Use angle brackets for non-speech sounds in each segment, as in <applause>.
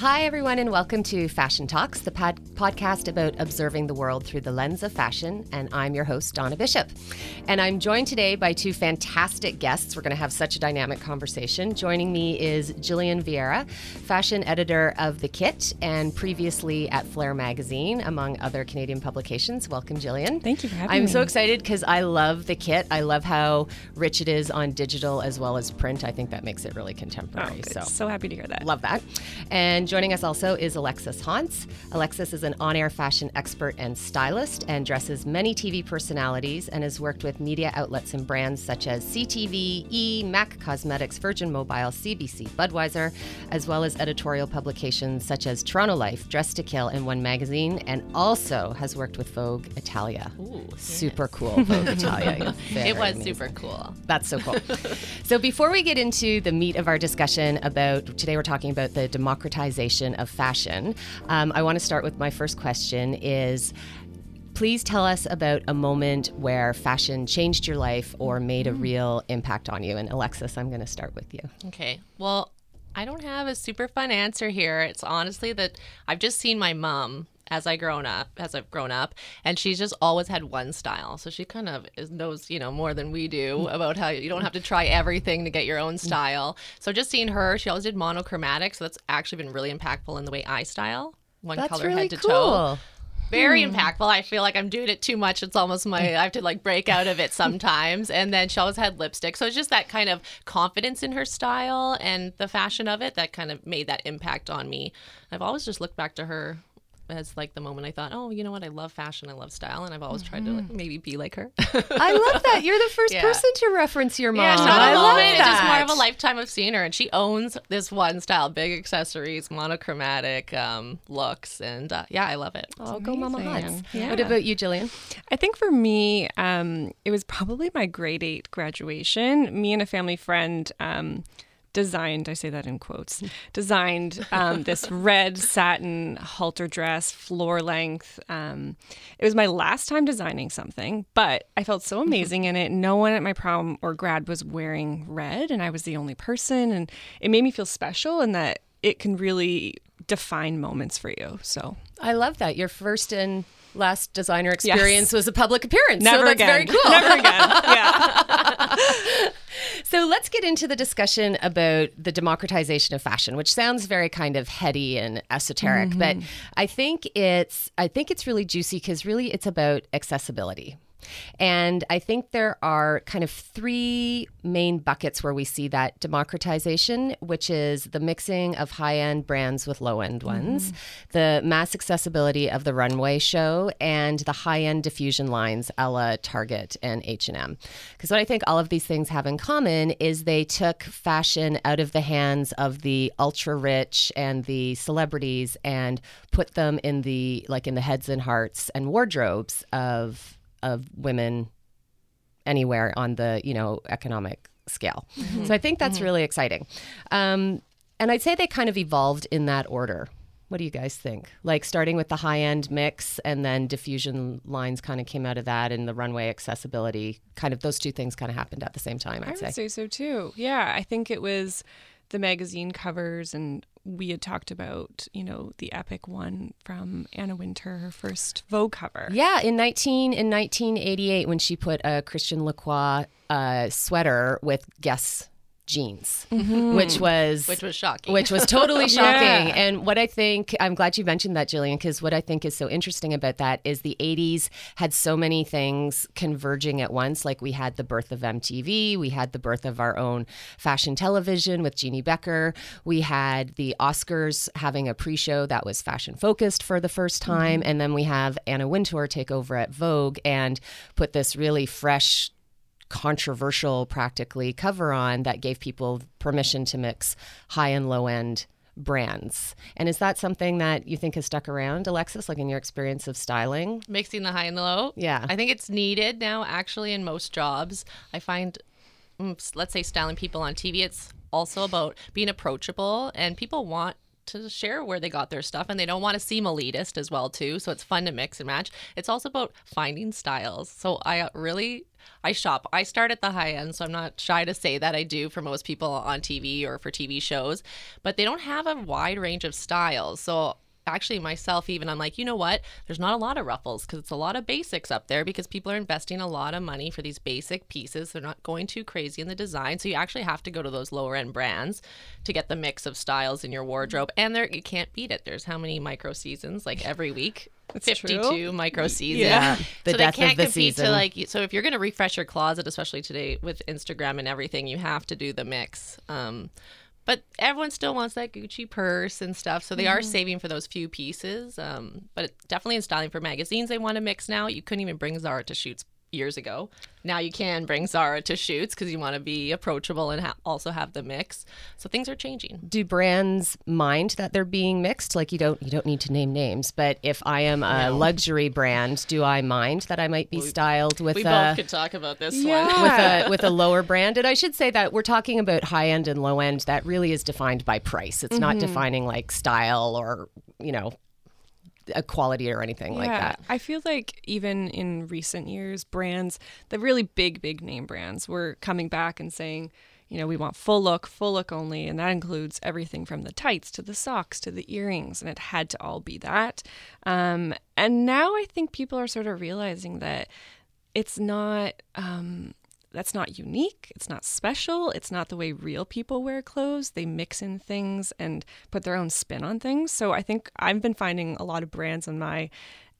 Hi, everyone, and welcome to Fashion Talks, the pod- podcast about observing the world through the lens of fashion. And I'm your host, Donna Bishop. And I'm joined today by two fantastic guests. We're going to have such a dynamic conversation. Joining me is Jillian Vieira, fashion editor of The Kit and previously at Flair Magazine, among other Canadian publications. Welcome, Jillian. Thank you for having I'm me. so excited because I love The Kit. I love how rich it is on digital as well as print. I think that makes it really Oh, contemporary. good. so so happy to hear that. Love that. And joining us also is Alexis Hans. Alexis is an on air fashion expert and stylist and dresses many TV personalities and has worked with media outlets and brands such as CTV, E, MAC Cosmetics, Virgin Mobile, CBC, Budweiser, as well as editorial publications such as Toronto Life, Dress to Kill, and One Magazine, and also has worked with Vogue Italia. Ooh, Super cool, Vogue <laughs> Italia. It was Very super cool. That's so cool. <laughs> so before we get into the meat of our discussion about today, we're talking about the democratization of fashion. Um, I want to start with my first question: Is please tell us about a moment where fashion changed your life or made a real impact on you. And Alexis, I'm going to start with you. Okay. Well, I don't have a super fun answer here. It's honestly that I've just seen my mom as I grown up, as I've grown up, and she's just always had one style. So she kind of knows, you know, more than we do mm. about how you don't have to try everything to get your own mm. style. So just seeing her, she always did monochromatic, so that's actually been really impactful in the way I style. One That's color really head to cool. toe. very hmm. impactful. I feel like I'm doing it too much. It's almost my I have to like break out of it <laughs> sometimes. And then she always had lipstick, so it's just that kind of confidence in her style and the fashion of it that kind of made that impact on me. I've always just looked back to her as like the moment I thought, oh, you know what? I love fashion. I love style, and I've always tried to like maybe be like her. I love that. You're the first Yeah. person to reference your mom. Yeah, it's not I a love moment. It's just more of a lifetime of seeing her, and she owns this one style: big accessories, monochromatic um, looks, and uh, yeah, I love it. Oh, go Mama Hans. Yeah. What about you, Jillian? I think for me, um, it was probably my grade eight graduation. Me and a family friend um, designed, I say that in quotes, designed um, this red satin halter dress, floor length. Um, it was my last time designing something, but I felt so amazing in it. No one at my prom or grad was wearing red, and I was the only person. And it made me feel special and that it can really define moments for you. So I love that. Your first and last designer experience was a public appearance. never so that's again. very cool. Never again. Yeah. <laughs> <laughs> So let's get into the discussion about the democratization of fashion, which sounds very kind of heady and esoteric, but mm-hmm. I think it's I think it's really juicy because really it's about accessibility. And I think there are kind of three main buckets where we see that democratization, which is the mixing of high end brands with low end mm-hmm. ones, the mass accessibility of the runway show, and the high end diffusion lines a la Target and H&M. Because what I think all of these things have in common is they took fashion out of the hands of the ultra rich and the celebrities and put them in the like in the heads and hearts and wardrobes of of women anywhere on the you know economic scale. So I think that's really exciting. Um, and I'd say they kind of evolved in that order. What do you guys think? Like starting with the high end mix and then diffusion lines kind of came out of that and the runway accessibility kind of those two things kind of happened at the same time, I I'd say. would say so too. Yeah, I think it was the magazine covers, and we had talked about, you know, the epic one from Anna Wintour, her first Vogue cover. Yeah, in 19 in 1988 when she put a Christian Lacroix uh, sweater with Guess jeans, mm-hmm. which was Which was shocking. which was totally <laughs> shocking. Yeah. And what I think, I'm glad you mentioned that, Jillian, because what I think is so interesting about that is the 80s had so many things converging at once. Like we had the birth of MTV, we had the birth of our own fashion television with Jeannie Beker, we had the Oscars having a pre show that was fashion focused for the first time. Mm-hmm. And then we have Anna Wintour take over at Vogue and put this really fresh controversial practically cover on that gave people permission to mix high and low end brands. And is that something that you think has stuck around, Alexis, like in your experience of styling? mixing the high and the low. Yeah. I think it's needed now, actually, in most jobs. I find, mm, let's say, styling people on TV, it's also about being approachable, and people want to share where they got their stuff and they don't want to seem elitist as well too so it's fun to mix and match. It's also about finding styles. So i uh, really i shop. I start at the high end so i'm not shy to say that i do for most people on tv or for tv shows but they don't have a wide range of styles. So actually myself even i'm like you know what? There's not a lot of ruffles because it's a lot of basics up there because people are investing a lot of money for these basic pieces. They're not going too crazy in the design. So you actually have to go to those lower end brands to get the mix of styles in your wardrobe and there you can't beat it. There's how many micro seasons? Like every week? <laughs> 52 true. micro seasons. Yeah, the so death they can't of the compete season. to like so if you're going to refresh your closet especially today with instagram and everything you have to do the mix um but everyone still wants that Gucci purse and stuff, so they are saving for those few pieces. Um, but definitely in styling for magazines, they want to mix now. You couldn't even bring Zara to shoots years ago. Now you can bring Zara to shoots because you want to be approachable and ha- also have the mix. So things are changing. do brands mind that they're being mixed like you don't you don't need to name names but if i am a luxury brand do i mind that i might be styled with We a both could talk about this Yeah. one. <laughs> with a with a lower brand and i should say that we're talking about high end and low end that really is defined by price it's not mm-hmm. defining like style or you know a quality or anything like that I feel like even in recent years, brands, the really big, big name brands, were coming back and saying, you know, we want full look, full look only. And that includes everything from the tights to the socks to the earrings. And it had to all be that. Um, and now I think people are sort of realizing that it's not. Um, that's not unique. It's not special. It's not the way real people wear clothes. They mix in things and put their own spin on things. So I think I've been finding a lot of brands on my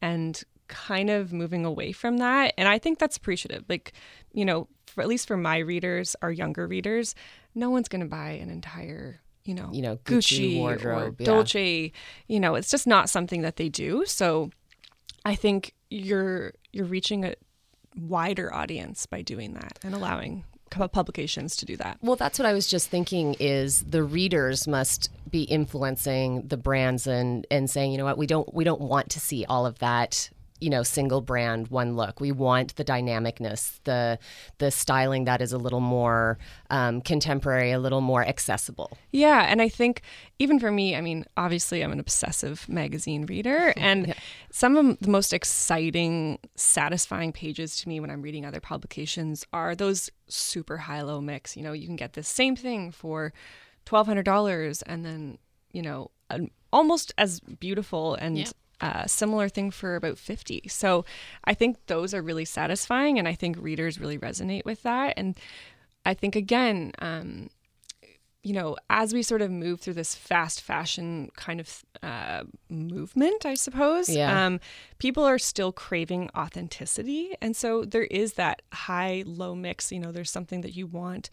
end kind of moving away from that. And I think that's appreciative. Like, you know, for, at least for my readers, our younger readers, no one's going to buy an entire you know, You know, Gucci Gucci, wardrobe, or yeah. Dolce. You know, it's just not something that they do. So I think you're you're reaching a wider audience by doing that and allowing publications to do that. Well, that's what I was just thinking is the readers must be influencing the brands and and saying, you know what, we don't we don't want to see all of that you know single brand one look we want the dynamicness the the styling that is a little more um, contemporary a little more accessible Yeah, and I think even for me, I mean, obviously I'm an obsessive magazine reader <laughs> and some of the most exciting, satisfying pages to me when I'm reading other publications are those super high low mix. You know, you can get the same thing for $1200 and then, you know, almost as beautiful and Yeah. Uh, similar thing for about 50 so i think those are really satisfying and i think readers really resonate with that and i think again um, you know, as we sort of move through this fast fashion kind of uh, movement, I suppose, Yeah. um, people are still craving authenticity. And so there is that high low mix. You know, there's something that you want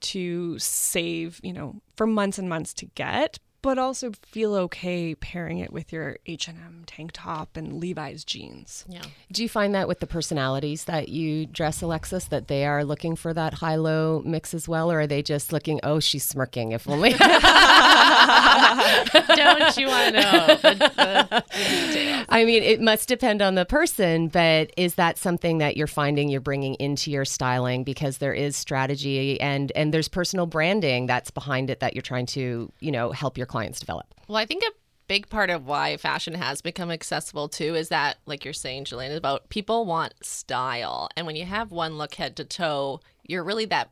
to save, you know, for months and months to get, but also feel okay pairing it with your H&M tank top and Levi's jeans. Yeah. do you find that with the personalities that you dress alexis that they are looking for that high low mix as well or are they just looking oh she's smirking if only <laughs> <laughs> Don't you want to know the, the, the? I mean, it must depend on the person, but is that something that you're finding you're bringing into your styling because there is strategy and and there's personal branding that's behind it that you're trying to, you know, help your clients develop. Well, I think a big part of why fashion has become accessible too is that, like you're saying, Jillian, about people want style. And when you have one look head to toe, you're really that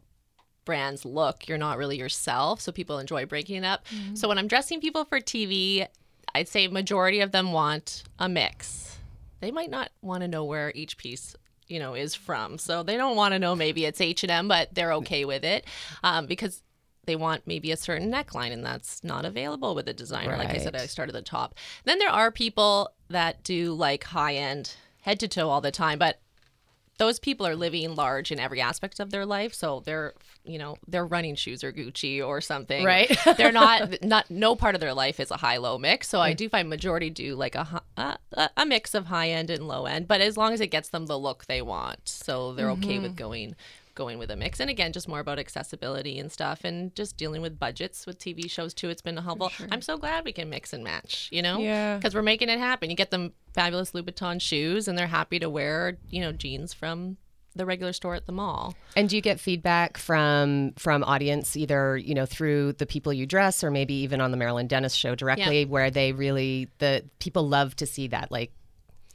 brand's look. You're not really yourself. So people enjoy breaking it up. So when I'm dressing people for TV, I'd say majority of them want a mix. They might not want to know where each piece you know is from so they don't want to know maybe it's h&m but they're okay with it um, because they want maybe a certain neckline and that's not available with a designer. Like i said i started at the top. Then there are people that do like high end head to toe all the time but those people are living large in every aspect of their life so they're you know their running shoes are gucci or something. Right. <laughs> they're not <laughs> not no part of their life is a high low mix so i mm. do find majority do like a a, a mix of high end and low end but as long as it gets them the look they want so they're okay with mm-hmm. going going with a mix. And again just more about accessibility and stuff and just dealing with budgets with tv shows too. It's been a helpful i'm so glad we can mix and match you know? Yeah. because we're making it happen. You get them fabulous louboutin shoes and they're happy to wear you know jeans from the regular store at the mall. And do you get feedback from from audience either you know through the people you dress or maybe even on the Marilyn Denis show directly, where they really the people love to see that like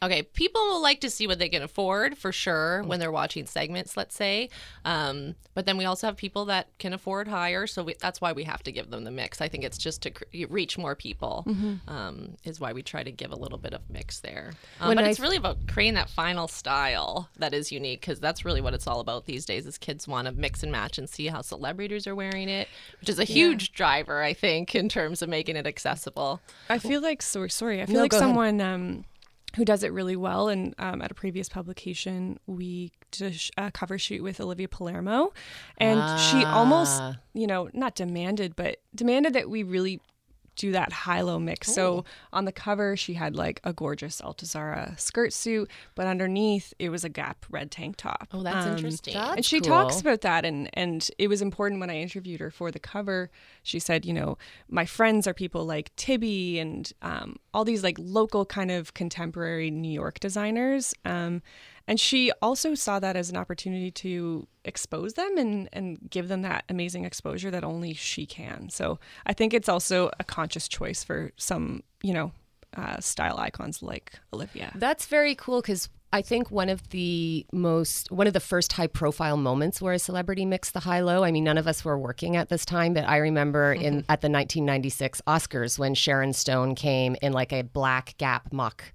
Okay, people will like to see what they can afford for sure when they're watching segments, let's say. Um, but then we also have people that can afford higher, so we, that's why we have to give them the mix. I think it's just to cr- reach more people, um, is why we try to give a little bit of mix there. Um, but I- it's really about creating that final style that is unique because that's really what it's all about these days. Is kids want to mix and match and see how celebrities are wearing it, which is a huge driver, I think, in terms of making it accessible. I feel like sorry, sorry. I feel No, like go ahead. someone um, who does it really well. And um, at a previous publication, we did a cover shoot with Olivia Palermo, and she almost, Ah. you know, not demanded, but demanded that we really do that high-low mix. So on the cover, she had like a gorgeous Altuzarra skirt suit, but underneath it was a Gap red tank top. Oh, that's Um, interesting. That's and she cool. talks about that and and it was important when i interviewed her for the cover she said you know my friends are people like Tibi and um, all these like local kind of contemporary new york designers um, and she also saw that as an opportunity to expose them and and give them that amazing exposure that only she can so i think it's also a conscious choice for some you know uh, style icons like olivia That's very cool because I think one of the most, one of the first high profile moments where a celebrity mixed the high low. I mean, none of us were working at this time, but I remember Mm-hmm. in at the 1996 Oscars when Sharon Stone came in like a black Gap mock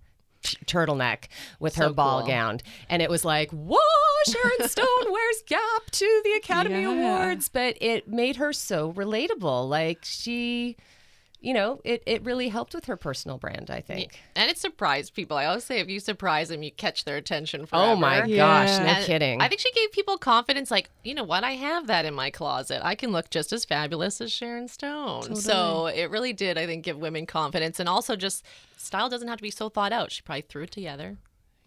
turtleneck with her ball cool. gown and it was like whoa sharon stone <laughs> wears gap to the academy Yeah. awards but it made her so relatable like she you know it, it really helped with her personal brand i think And it surprised people. I always say if you surprise them, you catch their attention forever. oh my Yeah. gosh no And kidding I think she gave people confidence like, you know what, I have that in my closet. I can look just as fabulous as Sharon Stone. So it really did, I think, give women confidence. And also just style doesn't have to be so thought out. She probably threw it together.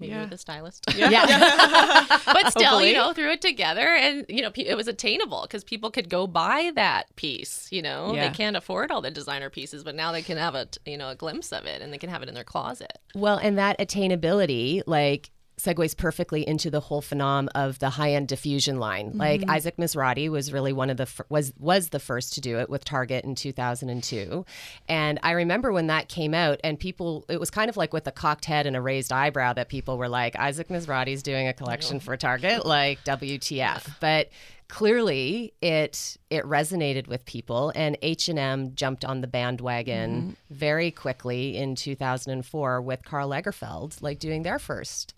Maybe Yeah. with a stylist. yeah <laughs> <laughs> but still, Hopefully. you know, threw it together and, you know, it was attainable because people could go buy that piece, you know. Yeah. They can't afford all the designer pieces, but now they can have a, you know, a glimpse of it and they can have it in their closet. Well, and that attainability, like, segues perfectly into the whole phenom of the high-end diffusion line. Mm-hmm. Like Isaac Mizrahi was really one of the fir- was was the first to do it with Target in 2002. And I remember when that came out and people it was kind of like with a cocked head and a raised eyebrow that people were like Isaac Mizrahi's doing a collection for Target like WTF. But clearly it it resonated with people and H&M jumped on the bandwagon mm-hmm. very quickly in 2004 with Karl Lagerfeld like doing their first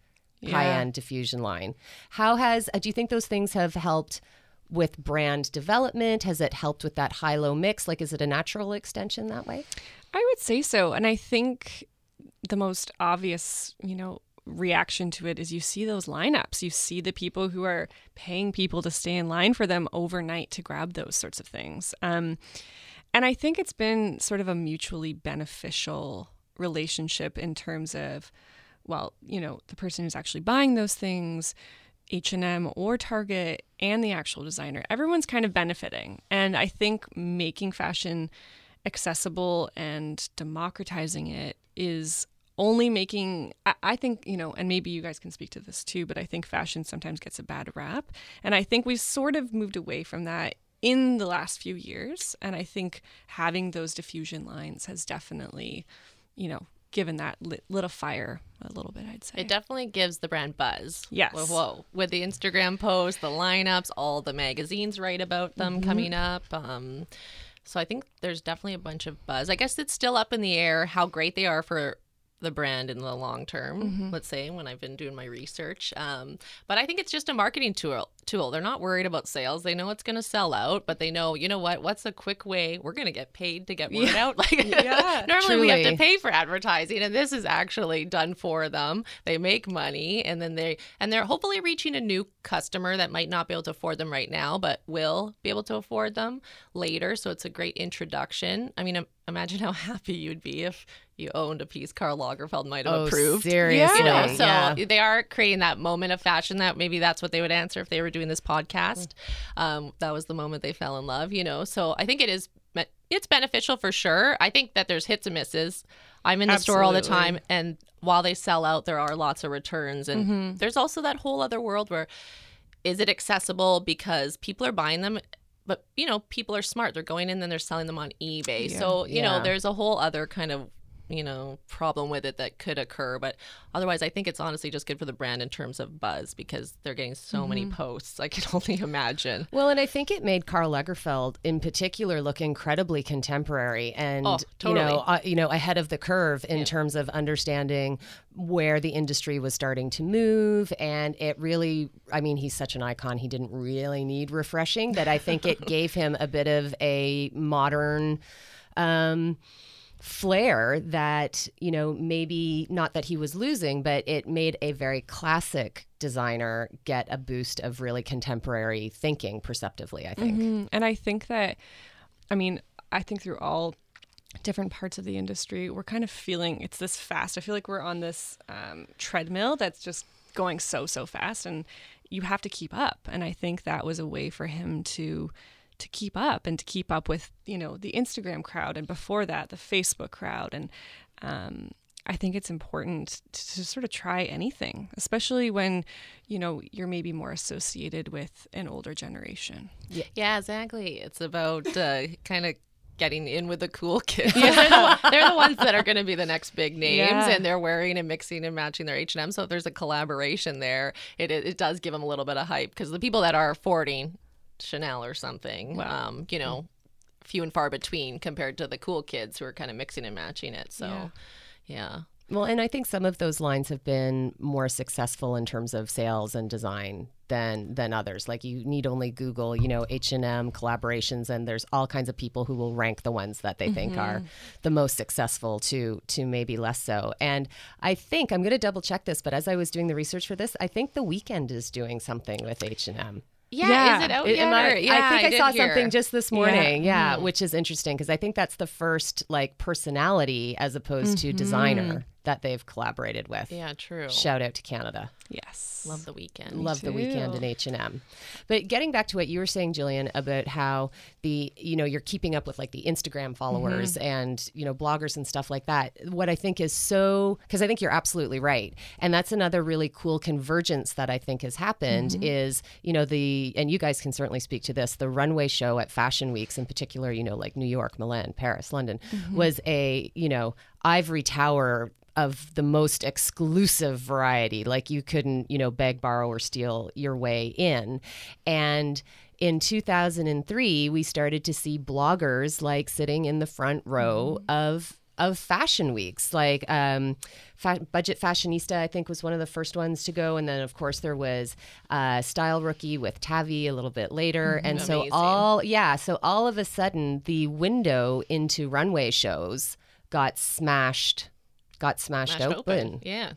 high-end diffusion line. How has uh, do you think those things have helped with brand development? Has it helped with that high-low mix? Like is it a natural extension that way? I would say so. And I think the most obvious, you know, reaction to it is you see those lineups. You see the people who are paying people to stay in line for them overnight to grab those sorts of things. Um, and I think it's been sort of a mutually beneficial relationship in terms of, well, you know, the person who's actually buying those things, H&M or Target and the actual designer. Everyone's kind of benefiting. And I think making fashion accessible and democratizing it is only making I, think you know and maybe you guys can speak to this too but i think fashion sometimes gets a bad rap and i think we've sort of moved away from that in the last few years and i think having those diffusion lines has definitely you know given that lit, lit a fire a little bit i'd say It definitely gives the brand buzz. Yes. Whoa, whoa. With the Instagram posts, the lineups, all the magazines write about them Mm-hmm. coming up. Um, so I think there's definitely a bunch of buzz. I guess it's still up in the air how great they are for the brand in the long term. Mm-hmm. Let's say when I've been doing my research, um, but I think it's just a marketing tool. Tool. They're not worried about sales. They know it's going to sell out, but they know, you know what? What's a quick way? We're going to get paid to get word out. <laughs> Like <laughs> Yeah, <laughs> normally we have to pay for advertising, and this is actually done for them. They make money, and then they and they're hopefully reaching a new customer that might not be able to afford them right now, but will be able to afford them later. So it's a great introduction. I mean, im- imagine how happy you'd be if you owned a piece Karl Lagerfeld might have approved. seriously. You know, so yeah. they are creating that moment of fashion that maybe that's what they would answer if they were doing this podcast. Um, that was the moment they fell in love, you know. So I think it is it's beneficial for sure. I think that there's hits and misses. I'm in the store all the time, and while they sell out, there are lots of returns, and Mm-hmm. there's also that whole other world where is it accessible because people are buying them but you know people are smart they're going in and they're selling them on ebay Yeah. so you Yeah. know there's a whole other kind of you know problem with it that could occur but otherwise i think it's honestly just good for the brand in terms of buzz because they're getting so many Mm-hmm. posts i can <laughs> only imagine. Well, and I think it made Karl Lagerfeld in particular look incredibly contemporary and Oh, you know, uh, you know, ahead of the curve in terms of understanding where the industry was starting to move. And it really I mean, he's such an icon, he didn't really need refreshing, but I think it <laughs> gave him a bit of a modern um flair that you know maybe not that he was losing but it made a very classic designer get a boost of really contemporary thinking perceptively i think Mm, And I think that, I mean, I think through all different parts of the industry, we're kind of feeling it's this fast. I feel like we're on this um, treadmill that's just going so, so fast, and you have to keep up. And I think that was a way for him to to keep up and to keep up with you know the Instagram crowd and before that the Facebook crowd. And um, I think it's important to, to sort of try anything, especially when you know you're maybe more associated with an older generation. yeah. Yeah exactly. It's about uh, <laughs> kind of getting in with the cool <laughs> kids. They're, the, they're the ones that are going to be the next big names Yeah. and they're wearing and mixing and matching their h&m so if there's a collaboration there it, it, it does give them a little bit of hype because the people that are affording chanel or something um, you know few and far between compared to the cool kids who are kind of mixing and matching it so Yeah. yeah. well and i think some of those lines have been more successful in terms of sales and design than than others. Like you need only google you know h&m collaborations and there's all kinds of people who will rank the ones that they think are the most successful to to maybe less so. And i think i'm going to double check this but as i was doing the research for this i think the Weeknd is doing something with h&m Yeah, Yeah. is it out It- yet? I, or- yeah, I think I, did saw hear. something just this morning. Yeah, Mm-hmm. which is interesting because I think that's the first like personality as opposed to designer that they've collaborated with. Mm-hmm. Yeah, true. Shout out to Canada. Yes. Love the Weeknd. Love the Weeknd too. in H and M. But getting back to what you were saying, Jillian, about how the you know you're keeping up with like the Instagram followers and you know bloggers and stuff like that. What I think is so because I think you're absolutely right, and that's another really cool convergence that I think has happened is you know the and you guys can certainly speak to this the runway show at fashion weeks in particular you know like New York, Milan, Paris, London was a you know ivory tower of the most exclusive variety. Like you couldn't, you know, beg, borrow, or steal your way in. And in 2003, we started to see bloggers like sitting in the front row of of fashion weeks. Like um, fa- budget fashionista i think was one of the first ones to go. And then of course there was uh, style rookie with tavi a little bit later. And so all yeah so all of a sudden the window into runway shows got smashed got smashed, Smashed open. Yeah.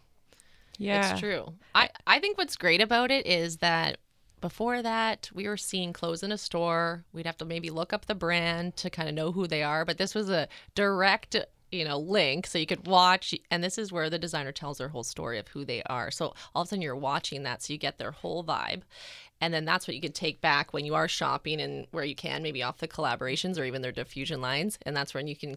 Yeah. It's true. I, I think what's great about it is that before that, we were seeing clothes in a store. We'd have to maybe look up the brand to kind of know who they are. But this was a direct, you know, link so you could watch. And this is where the designer tells their whole story of who they are. So all of a sudden you're watching that, so you get their whole vibe. And then that's what you can take back when you are shopping and where you can, maybe off the collaborations or even their diffusion lines. And that's when you can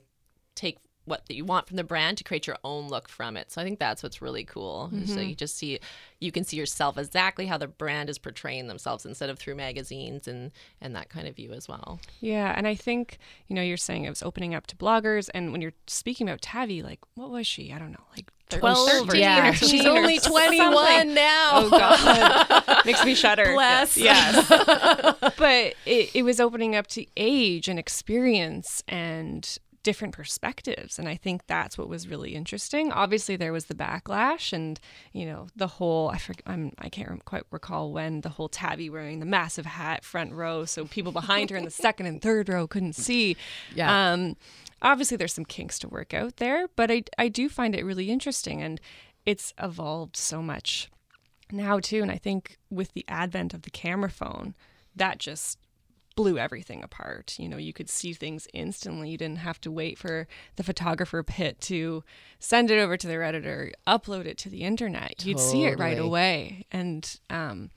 take what that you want from the brand to create your own look from it. So I think that's what's really cool. So mm-hmm. you just see you can see yourself exactly how the brand is portraying themselves instead of through magazines and and that kind of view as well. Yeah, and I think you know you're saying it was opening up to bloggers, and when you're speaking about Tavi, like what was she? I don't know, like 12 or yeah, 13 she's only something. 21 <laughs> now. Oh God, makes me shudder. <laughs> Bless. Yes, <laughs> but it, it was opening up to age and experience and different perspectives and i think that's what was really interesting obviously there was the backlash and you know the whole i forget I'm, i can't quite recall when the whole Tavi wearing the massive hat front row so people behind her in the <laughs> second and third row couldn't see Yeah. um obviously there's some kinks to work out there but i i do find it really interesting and it's evolved so much now too and i think with the advent of the camera phone that just blew everything apart. You know you could see things instantly. You didn't have to wait for the photographer pit to send it over to their editor upload it to the internet. You'd see it right away. And um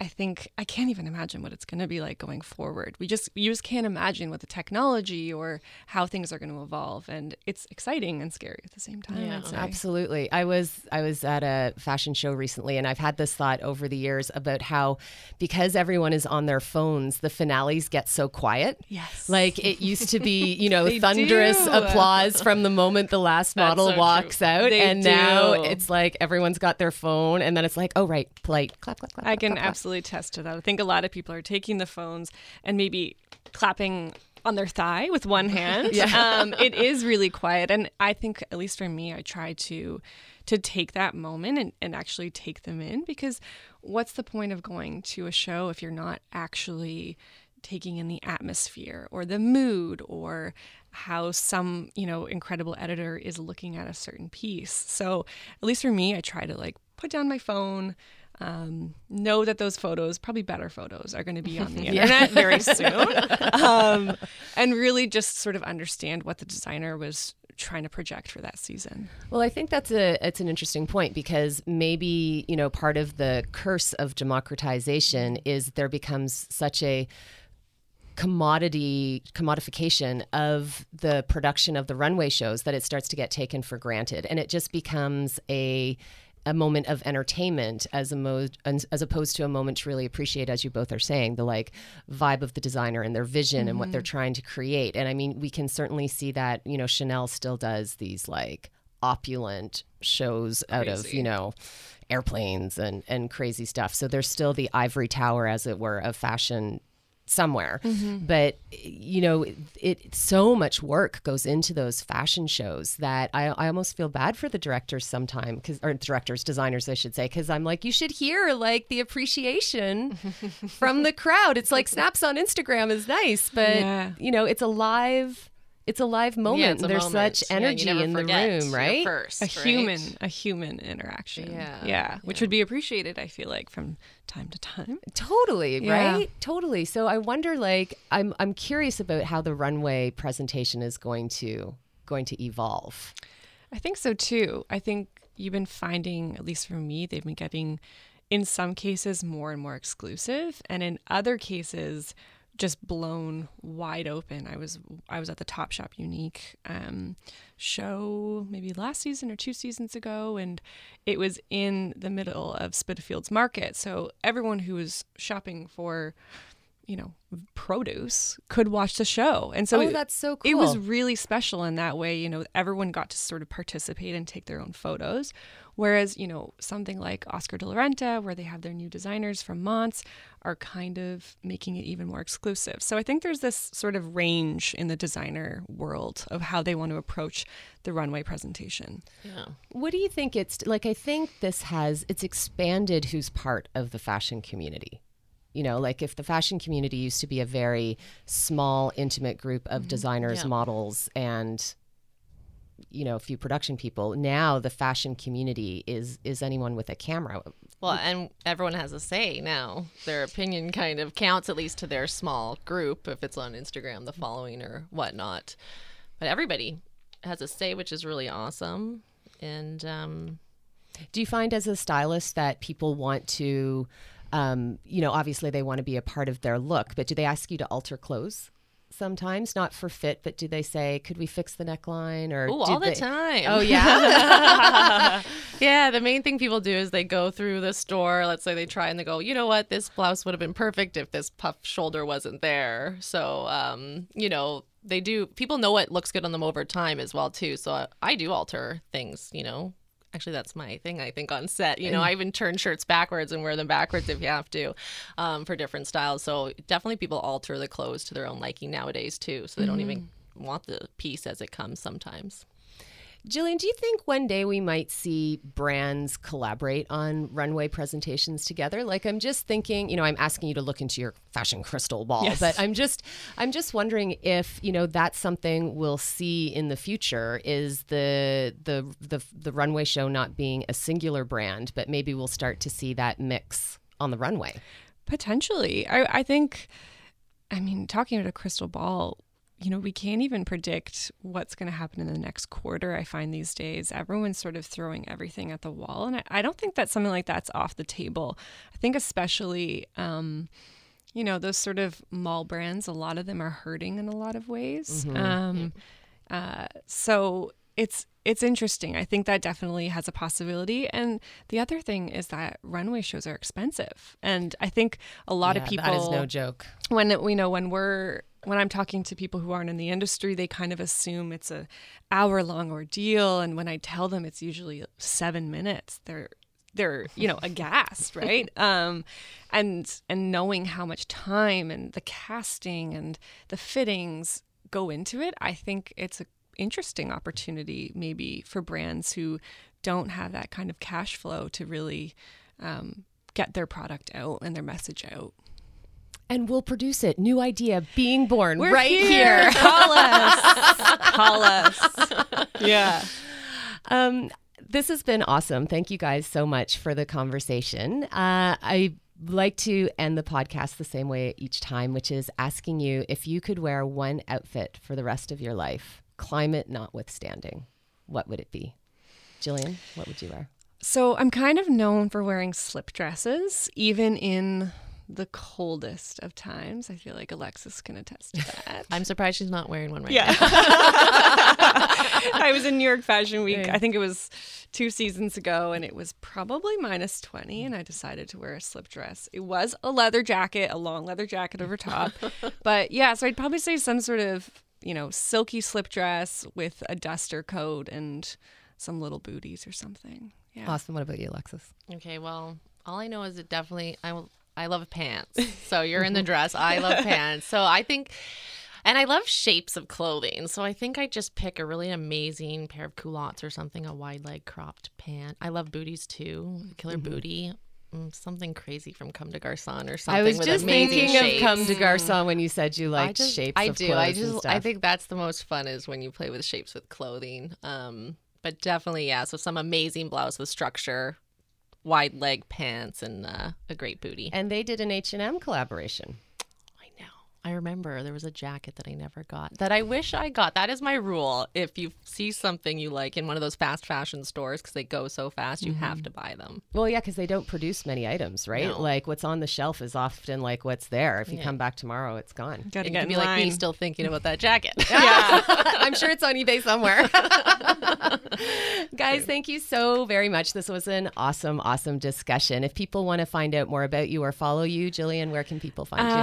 I think I can't even imagine what it's going to be like going forward. We just you just can't imagine what the technology or how things are going to evolve, and it's exciting and scary at the same time. Yeah. Absolutely. I was I was at a fashion show recently and I've had this thought over the years about how because everyone is on their phones, the finales get so quiet. Yes. Like it used to be, you know, <laughs> thunderous do. applause from the moment the last model so true. walks out. They and now it's like everyone's got their phone and then it's like, oh right, polite, clap, clap, clap. I clap, can clap, clap. Absolutely attest to that. I think a lot of people are taking the phones and maybe clapping on their thigh with one <laughs> hand. um, it is really quiet, and I think at least for me, I try to to take that moment and, and actually take them in because what's the point of going to a show if you're not actually taking in the atmosphere or the mood or how some you know incredible editor is looking at a certain piece so at least for me i try to like put down my phone um, know that those photos, probably better photos, are going to be on the <laughs> internet very <laughs> soon. Um, and really just sort of understand what the designer was trying to project for that season. Well, I think that's a it's an interesting point because maybe you know part of the curse of democratization is there becomes such a commodity commodification of the production of the runway shows that it starts to get taken for granted and it just becomes a a moment of entertainment as a mo- as opposed to a moment to really appreciate as you both are saying the like vibe of the designer and their vision and what they're mm-hmm. trying to create. And i mean we can certainly see that you know chanel still does these like opulent shows out of you know airplanes and and crazy stuff. So there's still the ivory tower as it were of fashion somewhere. Mm-hmm. But you know it, it so much work goes into those fashion shows that i, I almost feel bad for the directors sometime because or directors designers i should say because i'm like you should hear like the appreciation <laughs> from the crowd. It's like snaps on instagram is nice but Yeah. you know it's a live it's a live moment Yeah, a there's moment. such energy never in the room right First, A right? human, a human interaction. Yeah. Yeah. Which would be appreciated, I feel like, from time to time. Totally, Yeah. right? Totally. So I wonder like I'm I'm curious about how the runway presentation is going to going to evolve. I think so too. I think you've been finding, at least for me, they've been getting, in some cases, more and more exclusive, and in other cases, just blown wide open. I was I was at the Top Shop Unique um, show maybe last season or two seasons ago, and it was in the middle of Spitalfields Market. So everyone who was shopping for you know produce could watch the show. And so Oh, it- that's so it was really special in that way you know everyone got to sort of participate and take their own photos. Whereas you know something like oscar de la renta where they have their new designers from Monse are kind of making it even more exclusive. So i think there's this sort of range in the designer world of how they want to approach the runway presentation. Yeah. What do you think it's like I think this has it's expanded who's part of the fashion community. You know, like if the fashion community used to be a very small intimate group of designers, Yeah. models and you know, a few production people. Now the fashion community is is anyone with a camera. Well, and everyone has a say now. Their opinion kind of counts, at least to their small group, if it's on Instagram, the following or whatnot. But everybody has a say, which is really awesome. And um, Do you find as a stylist that people want to, um, you know, obviously they want to be a part of their look, but do they ask you to alter clothes sometimes? Not for fit, but do they say, could we fix the neckline? Or oh, do all the they- time. Oh <laughs> yeah. <laughs> yeah, the main thing people do is they go through the store. Let's say they try and they go, you know what, this blouse would have been perfect if this puff shoulder wasn't there. So, um, you know, they do. People know what looks good on them over time as well too. So I, I do alter things. You know, actually that's my thing. I think on set. You know, I even turn shirts backwards and wear them backwards if you have to, um, for different styles. So definitely people alter the clothes to their own liking nowadays too. So they don't even want the piece as it comes sometimes. Jillian, do you think one day we might see brands collaborate on runway presentations together? Like I'm just thinking, you know, I'm asking you to look into your fashion crystal ball, Yes. but I'm just I'm just wondering if, you know, that's something we'll see in the future is the the the the runway show not being a singular brand, but maybe we'll start to see that mix on the runway. Potentially. I, I think, I mean, talking about a crystal ball, you know, we can't even predict what's going to happen in the next quarter. I find these days everyone's sort of throwing everything at the wall. And I, I don't think that something like that's off the table. I think, especially, um, you know, those sort of mall brands, a lot of them are hurting in a lot of ways. Mm-hmm. Um, uh, so it's it's interesting. I think that definitely has a possibility. And the other thing is that runway shows are expensive, and I think a lot Yeah, of people That is no joke. when we know when we're when I'm talking to people who aren't in the industry, they kind of assume it's a hour long ordeal, and when I tell them it's usually seven minutes, they're they're you know aghast, <laughs> right? um, and and knowing how much time and the casting and the fittings go into it, I think it's a interesting opportunity maybe for brands who don't have that kind of cash flow to really um, get their product out and their message out. And we'll produce it. New idea being born We're right here. here. <laughs> Call us. Call us. <laughs> Yeah. Um, this has been awesome. Thank you guys so much for the conversation. Uh, I like to end the podcast the same way each time, which is asking you if you could wear one outfit for the rest of your life, climate notwithstanding, what would it be? Jillian, what would you wear? So I'm kind of known for wearing slip dresses, even in the coldest of times. I feel like Alexis can attest to that. <laughs> I'm surprised she's not wearing one right yeah. now. <laughs> I was in New York Fashion Week. I think it was two seasons ago, and it was probably minus 20, and I decided to wear a slip dress. It was a leather jacket, a long leather jacket over top. <laughs> but yeah, so I'd probably say some sort of, you know, silky slip dress with a duster coat and some little booties or something. Yeah. Awesome. What about you, Alexis? Okay, well, all I know is it definitely I will I love pants. <laughs> So you're in the dress. I love <laughs> pants. So I think and I love shapes of clothing. So I think I just pick a really amazing pair of culottes or something, a wide leg cropped pant. I love booties too. Killer booty. Mm, something crazy from Comme des Garçons or something. I was just thinking shapes. of Comme des Garçons when you said you I liked just, shapes I of do. I just. I think that's the most fun is when you play with shapes with clothing. Um, but definitely yeah. So some amazing blouse with structure, wide leg pants, and uh, a great booty. and they did an H&M collaboration. I remember there was a jacket that I never got that I wish I got. That is my rule. If you see something you like in one of those fast fashion stores because they go so fast, you have to buy them. Well, yeah, because they don't produce many items, right? No. Like what's on the shelf is often like what's there. If you Yeah. come back tomorrow, it's gone. Gotta And get you'd be in like me, still thinking about that jacket. <laughs> Yeah, <laughs> I'm sure it's on eBay somewhere. <laughs> Guys, thank you so very much. This was an awesome, awesome discussion. If people want to find out more about you or follow you, Jillian, where can people find you?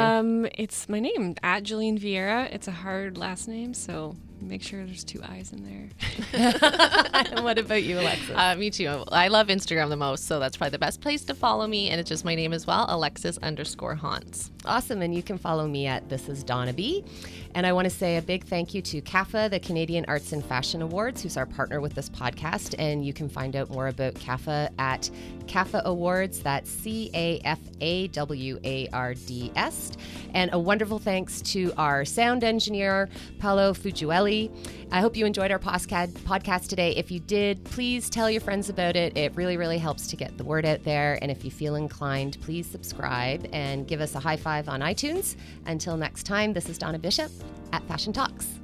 Um, it's my name at Jillian Vieira. It's a hard last name, so make sure there's two eyes in there. and <laughs> <laughs> what about you, Alexis? Uh, me too. I love Instagram the most, so that's probably the best place to follow me. And it's just my name as well, Alexis underscore Haunts. Awesome. And you can follow me at This Is Donna B. And I want to say a big thank you to CAFA, the Canadian Arts and Fashion Awards, who's our partner with this podcast. And you can find out more about CAFA at CAFA Awards. That's C A F A W A R D S. And a wonderful thanks to our sound engineer, Paolo Fujueli. I hope you enjoyed our podcast podcast today. If you did, please tell your friends about it. It really, really helps to get the word out there. And if you feel inclined, please subscribe and give us a high five on iTunes. Until next time, this is Donna Bishop at Fashion Talks.